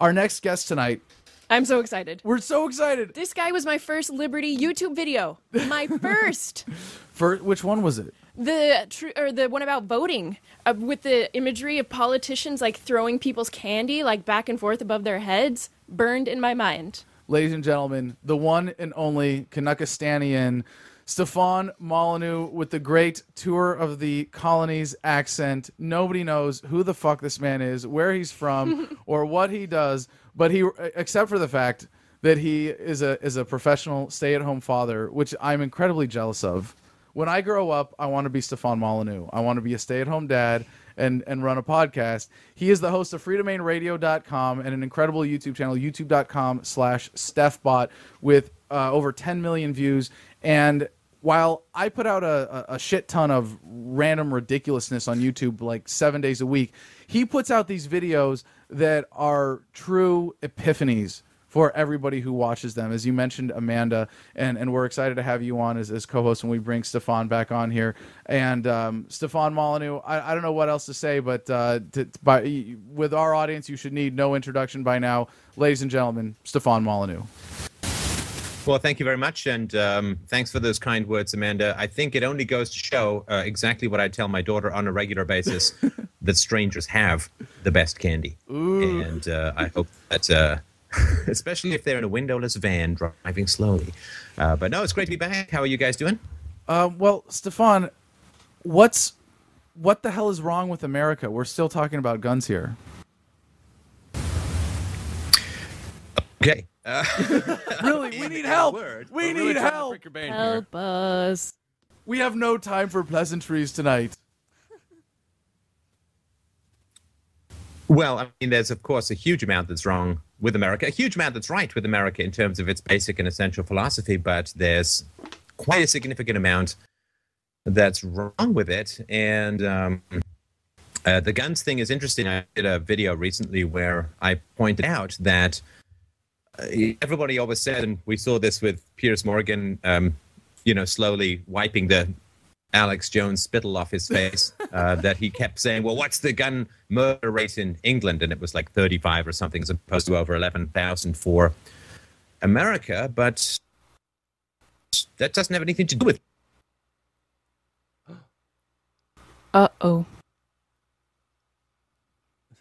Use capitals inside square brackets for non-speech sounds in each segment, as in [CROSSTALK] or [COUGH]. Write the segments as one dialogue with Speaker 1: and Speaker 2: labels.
Speaker 1: Our next guest tonight,
Speaker 2: I'm so excited.
Speaker 1: we're so excited.
Speaker 2: This guy was my first Liberty YouTube video. My [LAUGHS] first.
Speaker 1: For which one was it?
Speaker 2: the tr- or the one about voting uh, with the imagery of politicians like throwing people's candy like back and forth above their heads burned in my mind.
Speaker 1: Ladies and gentlemen, the one and only Kanukastanian, Stefan Molyneux with the great tour of the colonies accent. Nobody knows who the fuck this man is, where he's from, [LAUGHS] or what he does, but he except for the fact that he is a is a professional stay-at-home father, which I'm incredibly jealous of. When I grow up, I want to be Stefan Molyneux. I want to be a stay-at-home dad and and run a podcast. He is the host of freedomainradio.com and an incredible YouTube channel, youtube.com slash StefBot, with uh, over 10 million views. And while I put out a, a, shit ton of random ridiculousness on YouTube like seven days a week, he puts out these videos that are true epiphanies for everybody who watches them. As you mentioned, Amanda, and, and we're excited to have you on as, as co host when we bring Stefan back on here. And um, Stefan Molyneux, I, I don't know what else to say, but uh, to, by, with our audience, you should need no introduction by now. Ladies and gentlemen, Stefan Molyneux.
Speaker 3: Well, thank you very much, and um, thanks for those kind words, Amanda. I think it only goes to show uh, exactly what I tell my daughter on a regular basis [LAUGHS] that strangers have the best candy. And uh, I hope that, uh, [LAUGHS] especially if they're in a windowless van driving slowly. Uh, but no, it's great to be back. How are you guys doing?
Speaker 1: Um, well, Stefan, what's what the hell is wrong with America? We're still talking about guns here.
Speaker 3: Okay. Uh, [LAUGHS]
Speaker 1: Really, we need help.
Speaker 3: word,
Speaker 1: We
Speaker 4: We're really
Speaker 1: need help.
Speaker 4: prick your brain here.
Speaker 2: Help us.
Speaker 1: We have no time for pleasantries tonight.
Speaker 3: Well, I mean, there's of course a huge amount that's wrong with America, a huge amount that's right with America in terms of its basic and essential philosophy, but there's quite a significant amount that's wrong with it. And um, uh, the guns thing is interesting. I did a video recently where I pointed out that everybody always said, and we saw this with Piers Morgan, um, you know, slowly wiping the Alex Jones spittle off his face [LAUGHS] uh, that he kept saying, well, what's the gun murder rate in England? And it was like 35 or something as opposed to over 11,000 for America. But that doesn't have anything to do with
Speaker 2: Uh oh.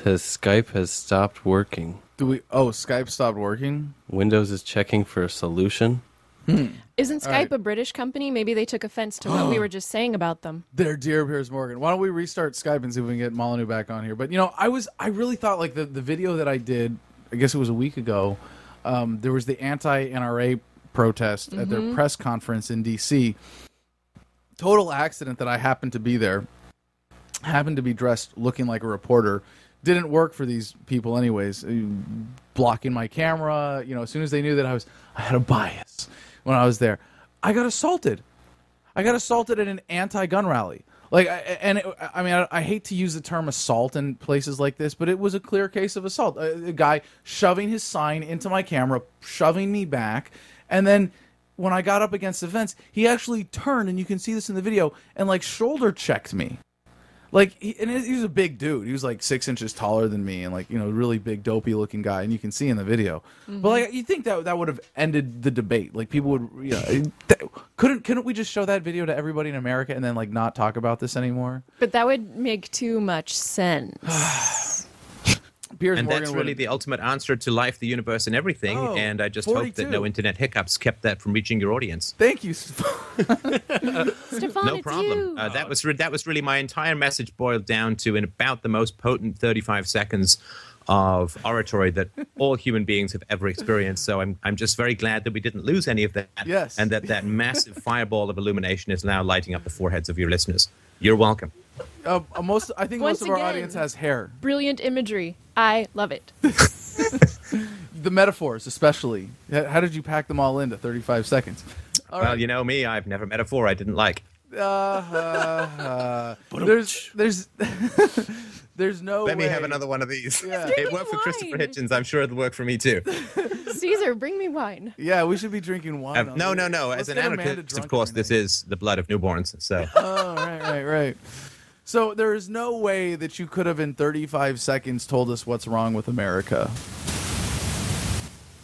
Speaker 4: His Skype has stopped working.
Speaker 1: Do we? Oh, Skype stopped working.
Speaker 4: Windows is checking for a solution.
Speaker 2: Isn't Skype
Speaker 1: All right.
Speaker 2: a British company? Maybe they took offense to what we [GASPS] were just saying about them.
Speaker 1: There, dear Piers Morgan. Why don't we restart Skype and see if we can get Molyneux back on here? But you know, I was, I really thought like the the video that I did, I guess it was a week ago. Um, there was the anti-NRA protest at their press conference in D.C. Total accident that I happened to be there. Happened to be dressed looking like a reporter. Didn't work for these people, anyways. Uh, Blocking my camera. You know, as soon as they knew that I was, I had a bias when I was there. I got assaulted. I got assaulted at an anti-gun rally. Like, and it, I mean, I, I hate to use the term assault in places like this, but it was a clear case of assault. A, a guy shoving his sign into my camera, shoving me back, and then when I got up against the fence, he actually turned, and you can see this in the video, and like shoulder checked me. Like, he, and he was a big dude. He was like six inches taller than me, and like you know, really big, dopey looking guy. And you can see in the video. But like, you think that that would have ended the debate? Like, people would, you know, that, couldn't couldn't we just show that video to everybody in America and then like not talk about this anymore?
Speaker 2: But that would make too much sense.
Speaker 1: Piers
Speaker 3: And
Speaker 1: Morgan
Speaker 3: that's
Speaker 1: would-
Speaker 3: really the ultimate answer to life, the universe, and everything.
Speaker 1: Oh,
Speaker 3: and I just hope that no internet hiccups kept that from reaching your audience.
Speaker 1: Thank you. [LAUGHS]
Speaker 2: Stefan,
Speaker 3: no
Speaker 2: it's
Speaker 3: problem.
Speaker 2: you.
Speaker 3: Uh, that was re- that was really my entire message boiled down to in about the most potent 35 seconds of oratory that [LAUGHS] all human beings have ever experienced. So I'm I'm just very glad that we didn't lose any of that.
Speaker 1: Yes.
Speaker 3: And that that massive fireball of illumination is now lighting up the foreheads of your listeners. You're welcome.
Speaker 1: uh, uh, most, I think
Speaker 2: Once
Speaker 1: most of our
Speaker 2: again.
Speaker 1: audience has hair.
Speaker 2: Brilliant imagery. I love it. [LAUGHS]
Speaker 1: The metaphors, especially. How did you pack them all into 35 seconds? All
Speaker 3: well,
Speaker 1: right.
Speaker 3: you know me. I've never met a four I didn't like.
Speaker 1: Uh, uh, uh, there's there's [LAUGHS] there's no.
Speaker 3: Let me have another one of these.
Speaker 1: Yeah.
Speaker 3: It worked for Christopher. Hitchens. I'm sure it'll work for me too. [LAUGHS]
Speaker 2: Caesar, bring me wine.
Speaker 1: Yeah, we should be drinking wine.
Speaker 3: Um,
Speaker 1: on
Speaker 3: no, no, no. As an anarchist, of course, this is the blood of newborns. So
Speaker 1: Oh, right, right, right. So there is no way that you could have in 35 seconds told us what's wrong with America.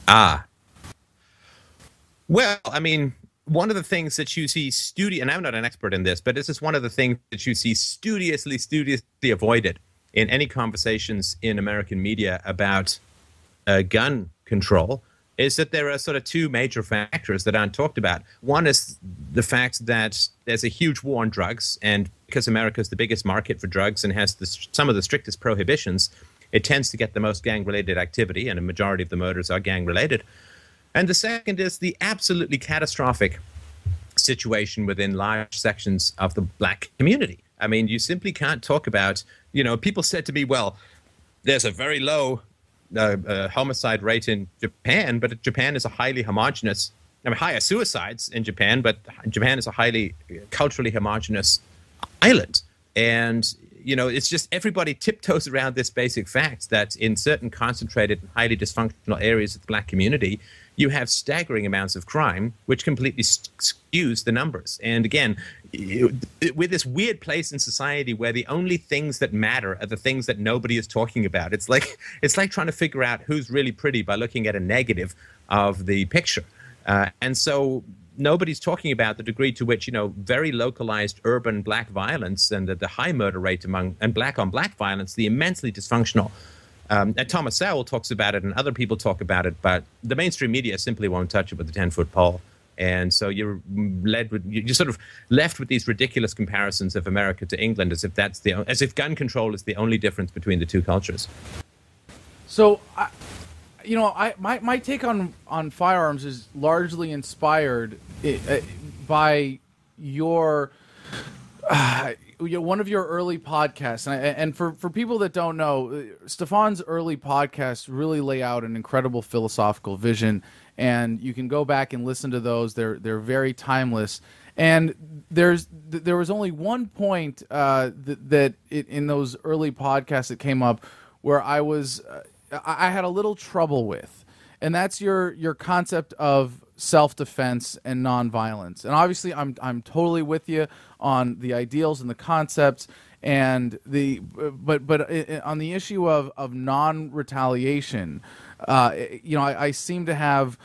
Speaker 3: Ah. Well, I mean, one of the things that you see studio, and I'm not an expert in this, but this is one of the things that you see studiously, studiously avoided in any conversations in American media about uh, gun control is that there are sort of two major factors that aren't talked about. One is the fact that there's a huge war on drugs, and because America is the biggest market for drugs and has the, some of the strictest prohibitions, it tends to get the most gang related activity, and a majority of the murders are gang related. And the second is the absolutely catastrophic situation within large sections of the black community. I mean, you simply can't talk about, you know, people said to me, well, there's a very low uh, uh, homicide rate in Japan, but Japan is a highly homogenous, I mean, higher suicides in Japan, but Japan is a highly culturally homogenous island. And, you know, it's just everybody tiptoes around this basic fact that in certain concentrated and highly dysfunctional areas of the black community, you have staggering amounts of crime, which completely skews the numbers. And again, with this weird place in society where the only things that matter are the things that nobody is talking about. It's like [LAUGHS] it's like trying to figure out who's really pretty by looking at a negative of the picture. Uh, and so nobody's talking about the degree to which you know very localized urban black violence and the, the high murder rate among and black on black violence, the immensely dysfunctional. Um, and Thomas Sowell talks about it, and other people talk about it, but the mainstream media simply won't touch it with a ten foot pole and so you're led with you're sort of left with these ridiculous comparisons of America to England, as if that's the as if gun control is the only difference between the two cultures.
Speaker 1: So, I, you know, I my, my take on on firearms is largely inspired uh, by your. Uh, one of your early podcasts, and, I, and for, for people that don't know, Stefan's early podcasts really lay out an incredible philosophical vision and you can go back and listen to those. They're they're very timeless. And there's there was only one point uh, that, that it, in those early podcasts that came up where I was uh, I had a little trouble with, and that's your your concept of self defense and nonviolence. And obviously, I'm I'm totally with you on the ideals and the concepts and the but but uh, on the issue of of non retaliation uh, you know, I, I, seem to have.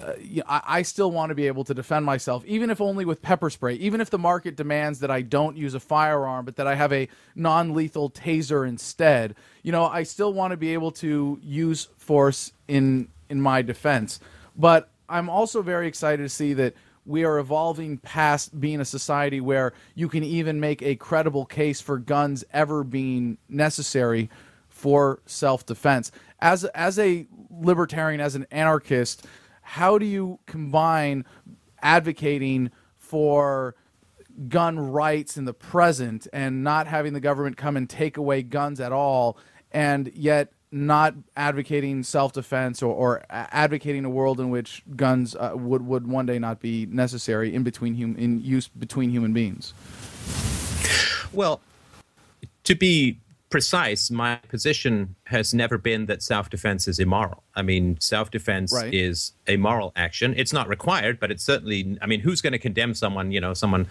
Speaker 1: Uh, I, I still want to be able to defend myself, even if only with pepper spray. Even if the market demands that I don't use a firearm, but that I have a non-lethal taser instead. You know, I still want to be able to use force in in my defense. But I'm also very excited to see that we are evolving past being a society where you can even make a credible case for guns ever being necessary for self-defense. As as a libertarian, as an anarchist, how do you combine advocating for gun rights in the present and not having the government come and take away guns at all, and yet not advocating self-defense or, or advocating a world in which guns uh, would would one day not be necessary in between hum- in use between human beings?
Speaker 3: Well, to be precise, my position has never been that self defense is immoral. I mean, self defense right. is a moral action. It's not required, but it's certainly, I mean, who's going to condemn someone, you know, someone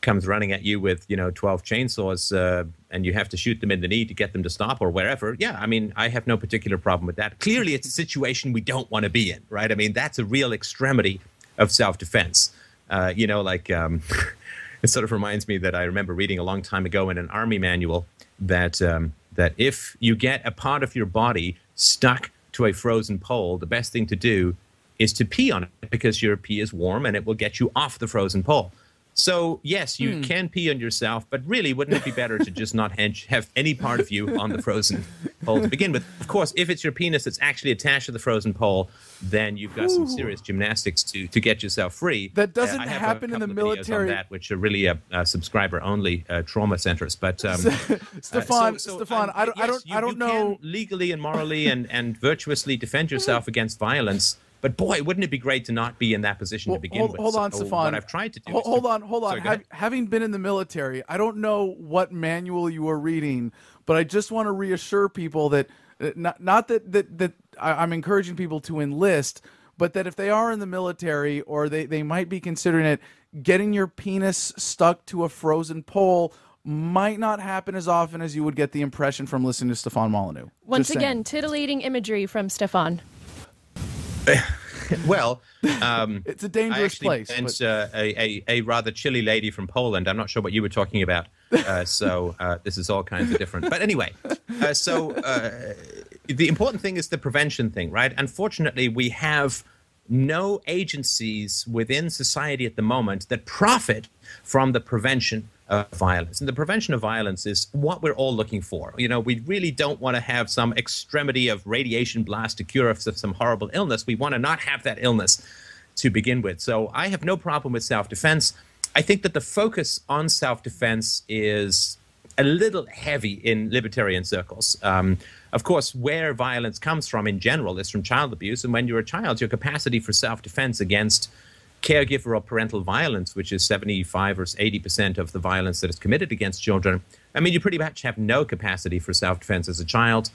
Speaker 3: comes running at you with, you know, 12 chainsaws uh, and you have to shoot them in the knee to get them to stop or wherever. Yeah, I mean, I have no particular problem with that. Clearly, it's a situation we don't want to be in, right? I mean, that's a real extremity of self defense. Uh, you know, like, um, [LAUGHS] it sort of reminds me that I remember reading a long time ago in an army manual that um, that if you get a part of your body stuck to a frozen pole, the best thing to do is to pee on it because your pee is warm and it will get you off the frozen pole. So yes, you hmm. can pee on yourself, but really, wouldn't it be better to just not have any part of you on the frozen pole to begin with? Of course, if it's your penis that's actually attached to the frozen pole, then you've got Ooh. some serious gymnastics to to get yourself free.
Speaker 1: That doesn't uh, happen in the military.
Speaker 3: that which are really a, a subscriber only uh, trauma centers. But um, [LAUGHS]
Speaker 1: Stefan, uh, so, so, Stefan, um, I don't, yes, I don't,
Speaker 3: you,
Speaker 1: I don't know
Speaker 3: legally and morally and and virtuously defend yourself [LAUGHS] against violence but boy, wouldn't it be great to not be in that position
Speaker 1: well,
Speaker 3: to begin
Speaker 1: hold,
Speaker 3: with?
Speaker 1: Hold on,
Speaker 3: so
Speaker 1: Stefan.
Speaker 3: What I've tried to do.
Speaker 1: Hold, hold
Speaker 3: to,
Speaker 1: on, hold on. Sorry, having been in the military, I don't know what manual you were reading, but I just want to reassure people that uh, not, not that that that I'm encouraging people to enlist, but that if they are in the military or they, they might be considering it, getting your penis stuck to a frozen pole might not happen as often as you would get the impression from listening to Stefan Molyneux.
Speaker 2: Once again, titillating imagery from Stefan. [LAUGHS]
Speaker 3: well, um, [LAUGHS]
Speaker 1: It's a dangerous place.
Speaker 3: met
Speaker 1: but-
Speaker 3: uh, a, a, a rather chilly lady from Poland. I'm not sure what you were talking about. Uh, [LAUGHS] so uh, this is all kinds of different. But anyway, uh, so uh, the important thing is the prevention thing, right? Unfortunately, we have no agencies within society at the moment that profit from the prevention of violence. And the prevention of violence is what we're all looking for. You know, we really don't want to have some extremity of radiation blast to cure us of some horrible illness. We want to not have that illness to begin with. So I have no problem with self defense. I think that the focus on self defense is a little heavy in libertarian circles. Um, of course, where violence comes from in general is from child abuse. And when you're a child, your capacity for self defense against caregiver or parental violence, which is 75 or 80% of the violence that is committed against children, I mean, you pretty much have no capacity for self defense as a child.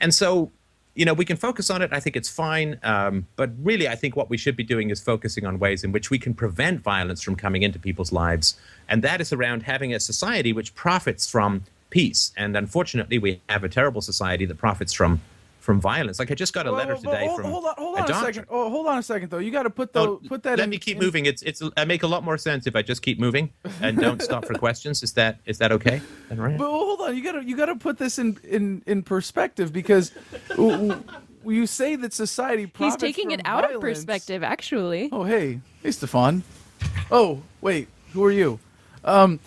Speaker 3: And so, you know, we can focus on it. I think it's fine. Um, but really, I think what we should be doing is focusing on ways in which we can prevent violence from coming into people's lives. And that is around having a society which profits from peace. And unfortunately, we have a terrible society that profits from from violence. Like I just got a
Speaker 1: Well,
Speaker 3: letter
Speaker 1: well,
Speaker 3: today
Speaker 1: hold,
Speaker 3: from
Speaker 1: hold on, hold on a,
Speaker 3: doctor.
Speaker 1: second. Oh, hold on a second, though. You got to put the
Speaker 3: Oh,
Speaker 1: put that.
Speaker 3: let
Speaker 1: in,
Speaker 3: me keep
Speaker 1: in-
Speaker 3: moving. It's it's I make a lot more sense if I just keep moving and don't stop for [LAUGHS] questions. Is that is that okay? All right.
Speaker 1: But hold on, you gotta you gotta put this in in in perspective because w- w- you say that society
Speaker 2: He's taking
Speaker 1: from
Speaker 2: it out of perspective, actually.
Speaker 1: Oh hey, hey Stefan. Oh wait, who are you? Um,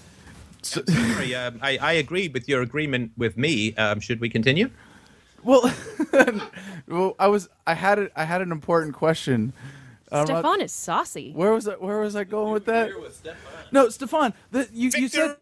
Speaker 3: Sorry, um, I I agree with your agreement with me. Um, should we continue?
Speaker 1: Well, [LAUGHS] well, I was I had it I had an important question. I'm
Speaker 2: Stefan is saucy.
Speaker 1: Where was I? Where was I going with that? No, Stefan. The, you, you said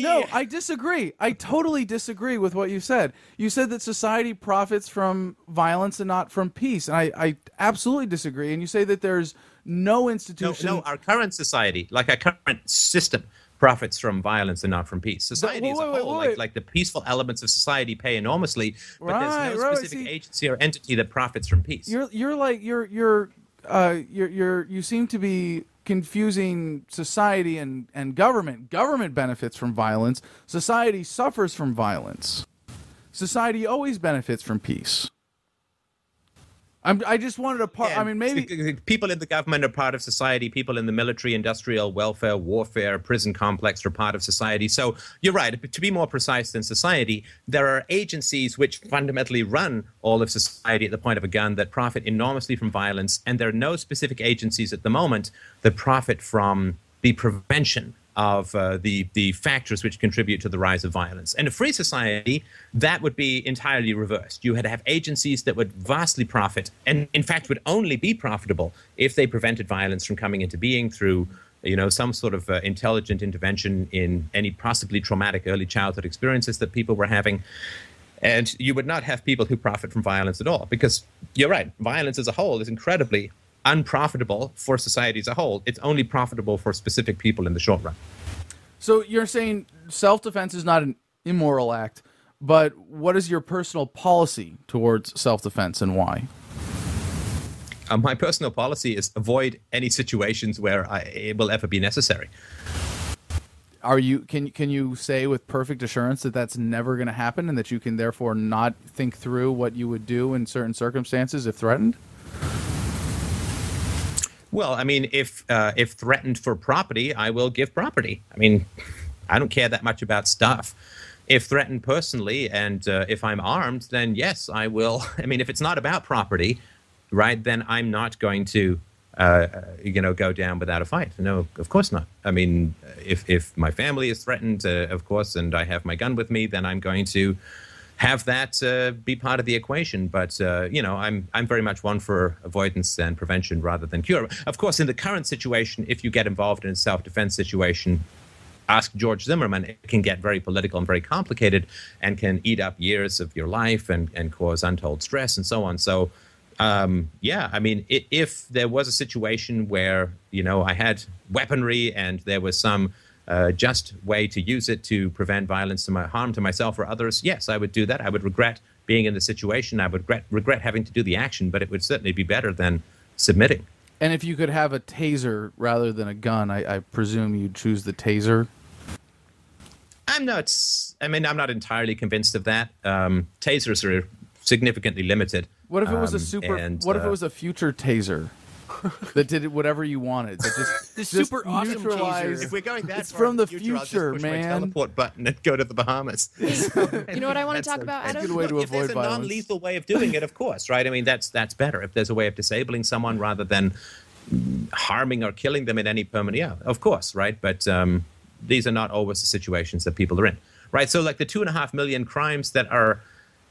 Speaker 1: no. I disagree. I totally disagree with what you said. You said that society profits from violence and not from peace, and I, I absolutely disagree. And you say that there's no institution.
Speaker 3: No,
Speaker 1: institution.
Speaker 3: no. Our current society, like our current system, profits from violence and not from peace. Society
Speaker 1: wait,
Speaker 3: as a
Speaker 1: wait,
Speaker 3: whole,
Speaker 1: wait.
Speaker 3: like like the peaceful elements of society, pay enormously, but
Speaker 1: Right,
Speaker 3: there's no
Speaker 1: right,
Speaker 3: specific
Speaker 1: see-
Speaker 3: agency or entity that profits from peace.
Speaker 1: You're you're like you're you're uh you're you're you seem to be confusing society and and government. Government benefits from violence. Society suffers from violence. Society always benefits from peace. I'm, I just wanted to part. I mean, maybe
Speaker 3: people in the government are part of society. People in the military, industrial, welfare, warfare, prison complex are part of society. So you're right. To be more precise than society, there are agencies which fundamentally run all of society at the point of a gun that profit enormously from violence, and there are no specific agencies at the moment that profit from the prevention of uh, the the factors which contribute to the rise of violence. In a free society, that would be entirely reversed. You would have agencies that would vastly profit, and in fact would only be profitable if they prevented violence from coming into being through, you know, some sort of uh, intelligent intervention in any possibly traumatic early childhood experiences that people were having. And you would not have people who profit from violence at all, because you're right. Violence as a whole is incredibly unprofitable for society as a whole. It's only profitable for specific people in the short run.
Speaker 1: so. You're saying self-defense is not an immoral act, but what is your personal policy towards self-defense and why?
Speaker 3: Uh, my personal policy is avoid any situations where I, it will ever be necessary.
Speaker 1: Are you can can you say with perfect assurance that that's never going to happen, and that you can therefore not think through what you would do in certain circumstances if threatened?
Speaker 3: Well, I mean, if uh, if threatened for property, I will give property. I mean, I don't care that much about stuff. If threatened personally, and uh, if I'm armed, then yes, I will. [LAUGHS] I mean, if it's not about property, right, then I'm not going to, uh, you know, go down without a fight. No, of course not. I mean, if if my family is threatened, uh, of course, and I have my gun with me, then I'm going to have that uh, be part of the equation. But uh, you know, I'm I'm very much one for avoidance and prevention rather than cure. Of course, in the current situation, if you get involved in a self-defense situation, ask George Zimmerman, it can get very political and very complicated, and can eat up years of your life and and cause untold stress and so on. So. Um, yeah, I mean, if there was a situation where you know I had weaponry and there was some uh, just way to use it to prevent violence to my harm to myself or others, yes, I would do that. I would regret being in the situation. I would regret, regret having to do the action, but it would certainly be better than submitting.
Speaker 1: And if you could have a taser rather than a gun, I, I presume you'd choose the taser.
Speaker 3: I'm not. I mean, I'm not entirely convinced of that. Um, tasers are significantly limited.
Speaker 1: What if it was a
Speaker 3: Um,
Speaker 1: super?
Speaker 3: and,
Speaker 1: what if it
Speaker 3: uh,
Speaker 1: was a future taser [LAUGHS] that did whatever you wanted? That just [LAUGHS]
Speaker 5: The
Speaker 1: just
Speaker 5: super awesome
Speaker 1: neutralized-
Speaker 5: taser.
Speaker 3: If we're going that
Speaker 1: It's
Speaker 3: far
Speaker 1: from the
Speaker 3: future, I'll just
Speaker 1: future,
Speaker 3: push my
Speaker 1: man.
Speaker 3: teleport button and go to the Bahamas. [LAUGHS]
Speaker 2: You know what I want to talk
Speaker 3: a-
Speaker 2: about,
Speaker 1: that's a
Speaker 2: Adam?
Speaker 1: good way to
Speaker 3: Look, if there's a
Speaker 1: violence.
Speaker 3: non-lethal way of doing it, of course, right? I mean, that's that's better. If there's a way of disabling someone rather than harming or killing them in any permanent, yeah, of course, right? But um, these are not always the situations that people are in, right? So, like the two and a half million crimes that are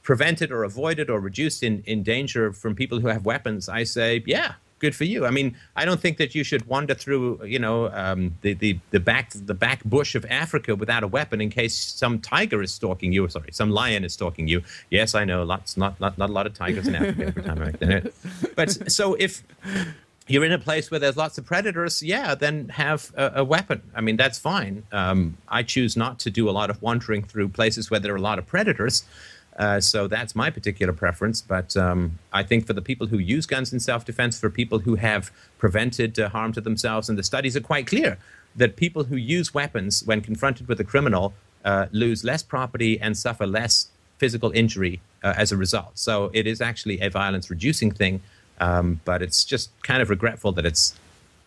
Speaker 3: prevented or avoided or reduced in, in danger from people who have weapons, I say, yeah, good for you. I mean, I don't think that you should wander through, you know, um, the, the, the back the back bush of Africa without a weapon in case some tiger is stalking you. Or sorry, some lion is stalking you. Yes, I know, lots not not, not a lot of tigers in Africa every time I. But so if you're in a place where there's lots of predators, yeah, then have a, a weapon. I mean, that's fine. Um, I choose not to do a lot of wandering through places where there are a lot of predators. Uh, so that's my particular preference. But um, I think for the people who use guns in self defense, for people who have prevented uh, harm to themselves, and the studies are quite clear that people who use weapons when confronted with a criminal uh, lose less property and suffer less physical injury uh, as a result. So it is actually a violence reducing thing. Um, but it's just kind of regretful that it's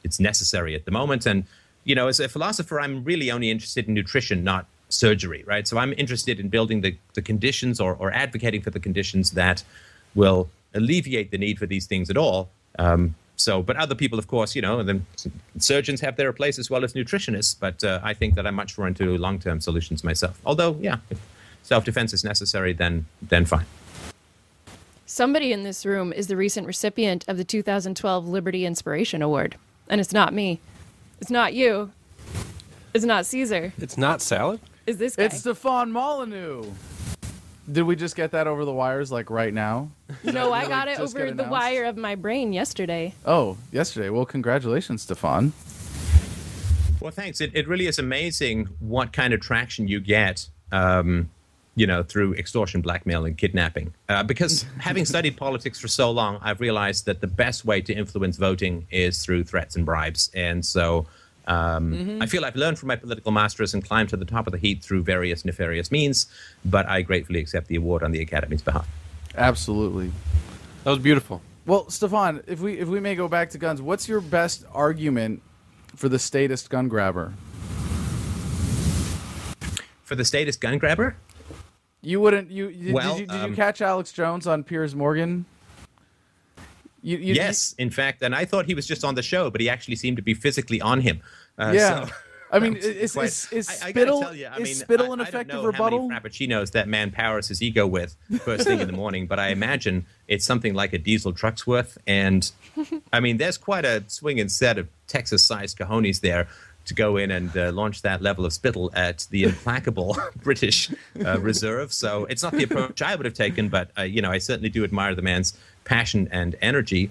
Speaker 3: it's necessary at the moment. And you know, as a philosopher, I'm really only interested in nutrition, not surgery, right? So I'm interested in building the, the conditions or, or advocating for the conditions that will alleviate the need for these things at all. Um, so, but other people, of course, you know, and then surgeons have their place as well as nutritionists. But uh, I think that I'm much more into long-term solutions myself. Although, yeah, if self-defense is necessary, then then fine.
Speaker 2: Somebody in this room is the recent recipient of the 2012 Liberty Inspiration Award. And it's not me. It's not you. It's not Caesar.
Speaker 4: It's not salad.
Speaker 2: Is this guy?
Speaker 1: It's Stefan Molyneux. Did we just get that over the wires like right now? [LAUGHS]
Speaker 2: no, I got it over the wire of my brain yesterday.
Speaker 1: Oh, yesterday. Well, congratulations, Stefan.
Speaker 3: Well, thanks. It, it really is amazing what kind of traction you get, um, you know, through extortion, blackmail, and kidnapping. Uh, because [LAUGHS] having studied politics for so long, I've realized that the best way to influence voting is through threats and bribes. And so um, I feel I've learned from my political masters and climbed to the top of the heap through various nefarious means, but I gratefully accept the award on the Academy's behalf.
Speaker 1: Absolutely.
Speaker 4: That was beautiful.
Speaker 1: Well, Stefan, if we if we may go back to guns, what's your best argument for the statist gun grabber?
Speaker 3: For the statist gun grabber?
Speaker 1: You wouldn't. You, you
Speaker 3: Well,
Speaker 1: did you, did you
Speaker 3: um,
Speaker 1: catch Alex Jones on Piers Morgan? You, you,
Speaker 3: yes, in fact, and I thought he was just on the show, but he actually seemed to be physically on him. Uh,
Speaker 1: yeah.
Speaker 3: so-
Speaker 1: I mean, [LAUGHS] is, is, is
Speaker 3: I- I
Speaker 1: spittle
Speaker 3: tell you, I
Speaker 1: is
Speaker 3: mean,
Speaker 1: spittle
Speaker 3: I-
Speaker 1: an
Speaker 3: I don't
Speaker 1: effective
Speaker 3: know
Speaker 1: rebuttal?
Speaker 3: How many frappuccinos that man powers his ego with first thing in the morning, but I imagine it's something like a diesel truck's worth. And I mean, there's quite a swinging set of Texas-sized cojones there to go in and uh, launch that level of spittle at the implacable [LAUGHS] British uh, Reserve. So it's not the approach I would have taken, but uh, you know, I certainly do admire the man's passion and energy.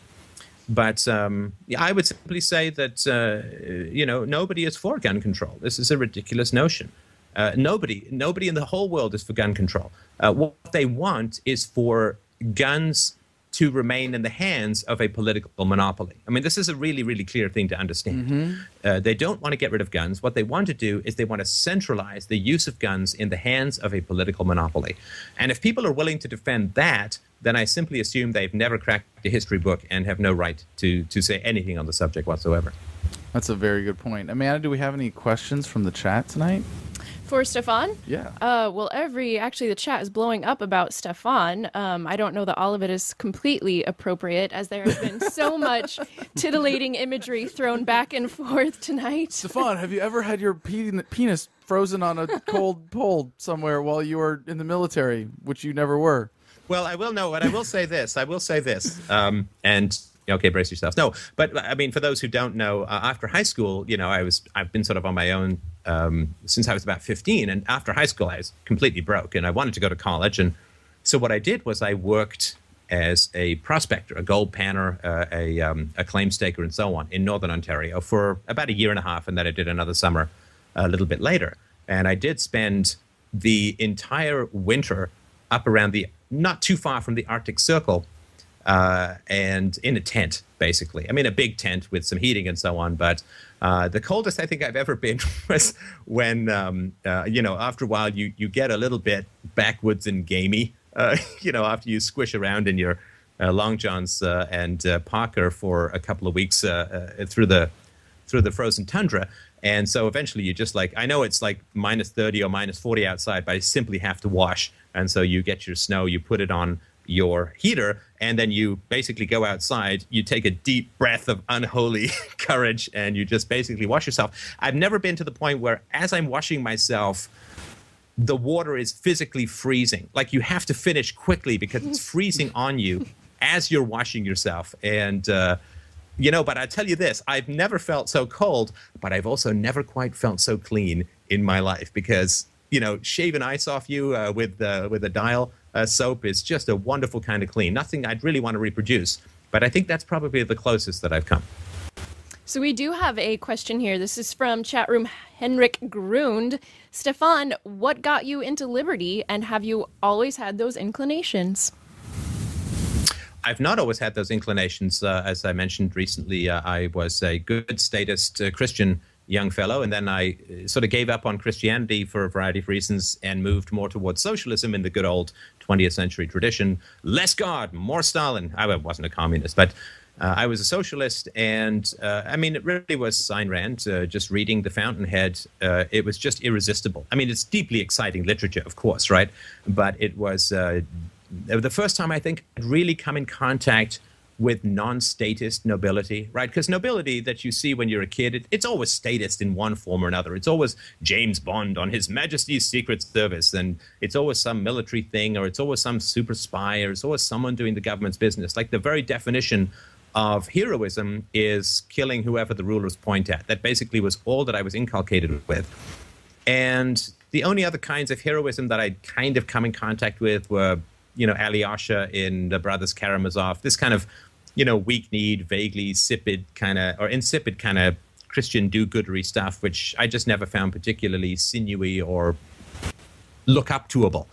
Speaker 3: But um, I would simply say that uh, you know nobody is for gun control. This is a ridiculous notion. Uh, nobody, nobody in the whole world is for gun control. Uh, what they want is for guns to remain in the hands of a political monopoly. I mean, this is a really, really clear thing to understand. Uh, they don't want to get rid of guns. What they want to do is they want to centralize the use of guns in the hands of a political monopoly. And if people are willing to defend that, then I simply assume they've never cracked a history book and have no right to, to say anything on the subject whatsoever.
Speaker 1: That's a very good point. Amanda, do we have any questions from the chat tonight?
Speaker 2: For Stefan?
Speaker 1: Yeah.
Speaker 2: Uh, well, every actually the chat is blowing up about Stefan. Um, I don't know that all of it is completely appropriate, as there has been so [LAUGHS] much titillating imagery thrown back and forth tonight.
Speaker 1: Stefan, have you ever had your pe- penis frozen on a cold [LAUGHS] pole somewhere while you were in the military, which you never were?
Speaker 3: Well, I will know, but I will say this. I will say this. Um, and okay, brace yourselves. No, but I mean, for those who don't know, uh, after high school, you know, I was I've been sort of on my own um, since I was about 15, and after high school, I was completely broke, and I wanted to go to college, and so what I did was I worked as a prospector, a gold panner, uh, a, um, a claim staker, and so on in Northern Ontario for about a year and a half, and then I did another summer a little bit later. And I did spend the entire winter up around the, not too far from the Arctic Circle, uh, and in a tent, basically. I mean, a big tent with some heating and so on. But uh, the coldest I think I've ever been [LAUGHS] was when, um, uh, you know, after a while you, you get a little bit backwoods and gamey, [LAUGHS] uh, you know, after you squish around in your uh, Long Johns uh, and Parker for a couple of weeks through the through the frozen tundra. And so eventually you just like, I know it's like minus 30 or minus 40 outside, but I simply have to wash. And so you get your snow, you put it on your heater, and then you basically go outside, you take a deep breath of unholy [LAUGHS] courage, and you just basically wash yourself. I've never been to the point where, as I'm washing myself, the water is physically freezing. Like you have to finish quickly because it's [LAUGHS] freezing on you as you're washing yourself. And, uh, you know, but I tell you this I've never felt so cold, but I've also never quite felt so clean in my life because, you know, shaving ice off you uh, with, uh, with a dial uh, soap is just a wonderful kind of clean. Nothing I'd really want to reproduce, but I think that's probably the closest that I've come.
Speaker 2: So we do have a question here. This is from chat room Henrik Grund. Stefan, what got you into liberty, and have you always had those inclinations?
Speaker 3: I've not always had those inclinations. Uh, as I mentioned recently, uh, I was a good statist uh, Christian young fellow, and then I uh, sort of gave up on Christianity for a variety of reasons and moved more towards socialism in the good old 20th century tradition. Less God, more Stalin. I wasn't a communist, but uh, I was a socialist, and uh, I mean, it really was Ayn Rand. Just reading The Fountainhead, it was just irresistible. I mean, it's deeply exciting literature, of course, right? But it was the first time I think I'd really come in contact with non-statist nobility, right? Because nobility that you see when you're a kid, it, it's always statist in one form or another. It's always James Bond on His Majesty's Secret Service, and it's always some military thing, or it's always some super spy, or it's always someone doing the government's business. Like the very definition of heroism is killing whoever the rulers point at. That basically was all that I was inculcated with. And the only other kinds of heroism that I'd kind of come in contact with were you know, Alyosha in the Brothers Karamazov, this kind of, you know, weak kneed, vaguely insipid kind of, or insipid kind of Christian do goodery stuff, which I just never found particularly sinewy or look up toable.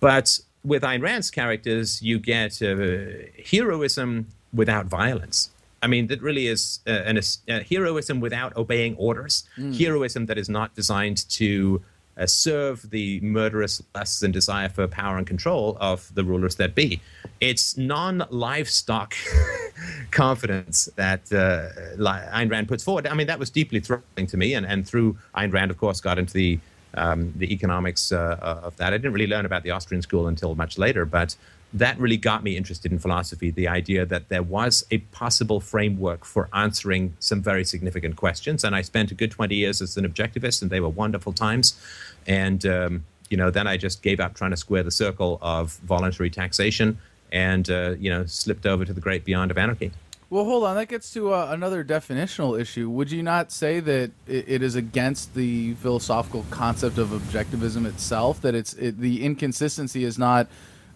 Speaker 3: But with Ayn Rand's characters, you get uh, heroism without violence. I mean, that really is uh, an, a heroism without obeying orders, mm. heroism that is not designed to uh, serve the murderous lusts and desire for power and control of the rulers that be. It's non livestock [LAUGHS] confidence that uh, Ayn Rand puts forward. I mean, that was deeply thrilling to me. And, and through Ayn Rand, of course, got into the, um, the economics uh, of that. I didn't really learn about the Austrian school until much later, but that really got me interested in philosophy the idea that there was a possible framework for answering some very significant questions. And I spent a good 20 years as an objectivist, and they were wonderful times. And, um, you know, then I just gave up trying to square the circle of voluntary taxation and, uh, you know, slipped over to the great beyond of anarchy.
Speaker 1: Well, hold on. That gets to uh, another definitional issue. Would you not say that it, it is against the philosophical concept of objectivism itself? That it's it, the inconsistency is not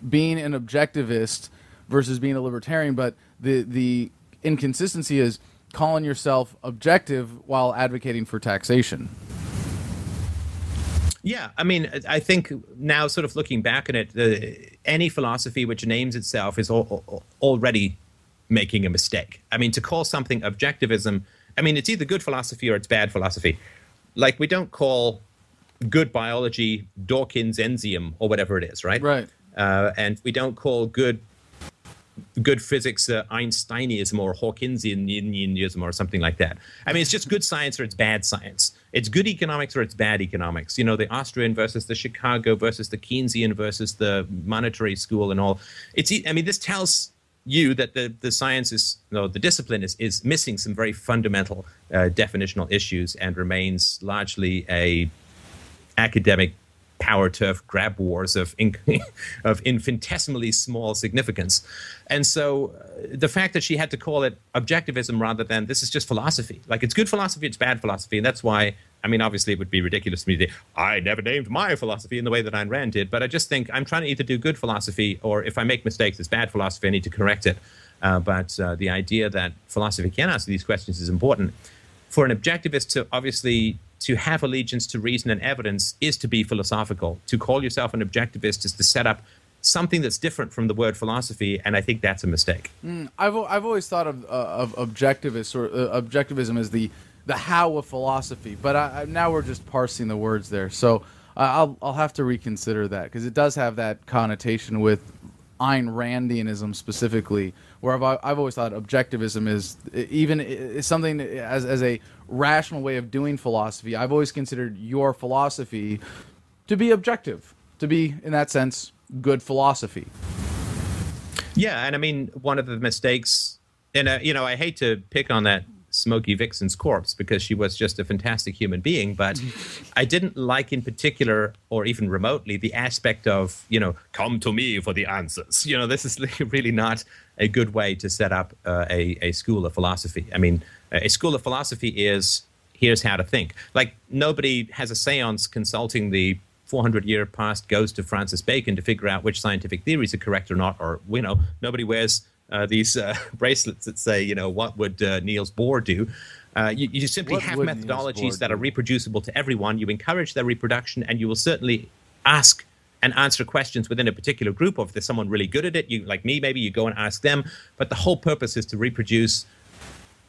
Speaker 1: being an objectivist versus being a libertarian, but the the inconsistency is calling yourself objective while advocating for taxation.
Speaker 3: Yeah, I mean, I think now, sort of looking back on it, uh, any philosophy which names itself is al- already making a mistake. I mean, to call something objectivism, I mean, it's either good philosophy or it's bad philosophy. Like, we don't call good biology Dawkinsism or whatever it is, right?
Speaker 1: Right
Speaker 3: uh, and we don't call good good physics uh, Einsteinianism or Hawkinsianism or something like that. I mean, it's just good science or it's bad science. It's good economics or it's bad economics. You know, the Austrian versus the Chicago versus the Keynesian versus the monetary school and all. It's I mean, this tells you that the, the science is, know, the discipline is, is missing some very fundamental uh, definitional issues and remains largely a academic power turf grab wars of in, [LAUGHS] of infinitesimally small significance. And so uh, the fact that she had to call it objectivism rather than this is just philosophy. Like it's good philosophy, it's bad philosophy, and that's why I mean obviously it would be ridiculous for me to say I never named my philosophy in the way that Ayn Rand did, but I just think I'm trying to either do good philosophy or if I make mistakes, it's bad philosophy, I need to correct it. Uh, but uh, the idea that philosophy can answer these questions is important. For an objectivist to obviously to have allegiance to reason and evidence is to be philosophical. To call yourself an objectivist is to set up something that's different from the word philosophy, and I think that's a mistake.
Speaker 1: Mm, I've I've always thought of uh, of objectivist or uh, objectivism as the the how of philosophy, but I, I, now we're just parsing the words there. So uh, I'll I'll have to reconsider that because it does have that connotation with Ayn Randianism specifically, where I've, I've always thought objectivism is even is something as, as a rational way of doing philosophy. I've always considered your philosophy to be objective, to be, in that sense, good philosophy.
Speaker 3: Yeah, and I mean, one of the mistakes, and uh, you know, I hate to pick on that Smokey Vixen's corpse because she was just a fantastic human being, but [LAUGHS] I didn't like in particular, or even remotely, the aspect of you know, come to me for the answers. You know, this is [LAUGHS] really not a good way to set up uh, a a school of philosophy. I mean, a school of philosophy is here's how to think. Like nobody has a séance consulting the 400 year past goes to Francis Bacon to figure out which scientific theories are correct or not, or you know, nobody wears uh, these uh, [LAUGHS] bracelets that say, you know, what would uh, Niels Bohr do? Uh, you, you, simply
Speaker 1: what
Speaker 3: have methodologies that are reproducible to everyone. You encourage their reproduction, and you will certainly ask and answer questions within a particular group. Or if there's someone really good at it, you like me, maybe you go and ask them. But the whole purpose is to reproduce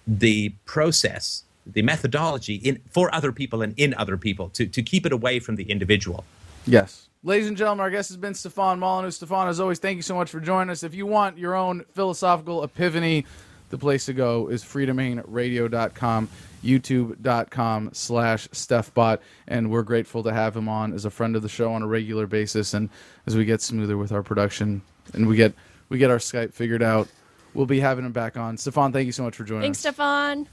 Speaker 3: the process the methodology in for other people and in other people to, to keep it away from the individual.
Speaker 1: Yes. Ladies and gentlemen, our guest has been Stefan Molyneux. Stefan, as always, thank you so much for joining us. If you want your own philosophical epiphany, the place to go is freedomainradio.com, youtube.com slash StefBot. And we're grateful to have him on as a friend of the show on a regular basis. And as we get smoother with our production and we get we get our Skype figured out, we'll be having him back on. Stefan, thank you so much for joining
Speaker 2: Thanks,
Speaker 1: us.
Speaker 2: Stefan.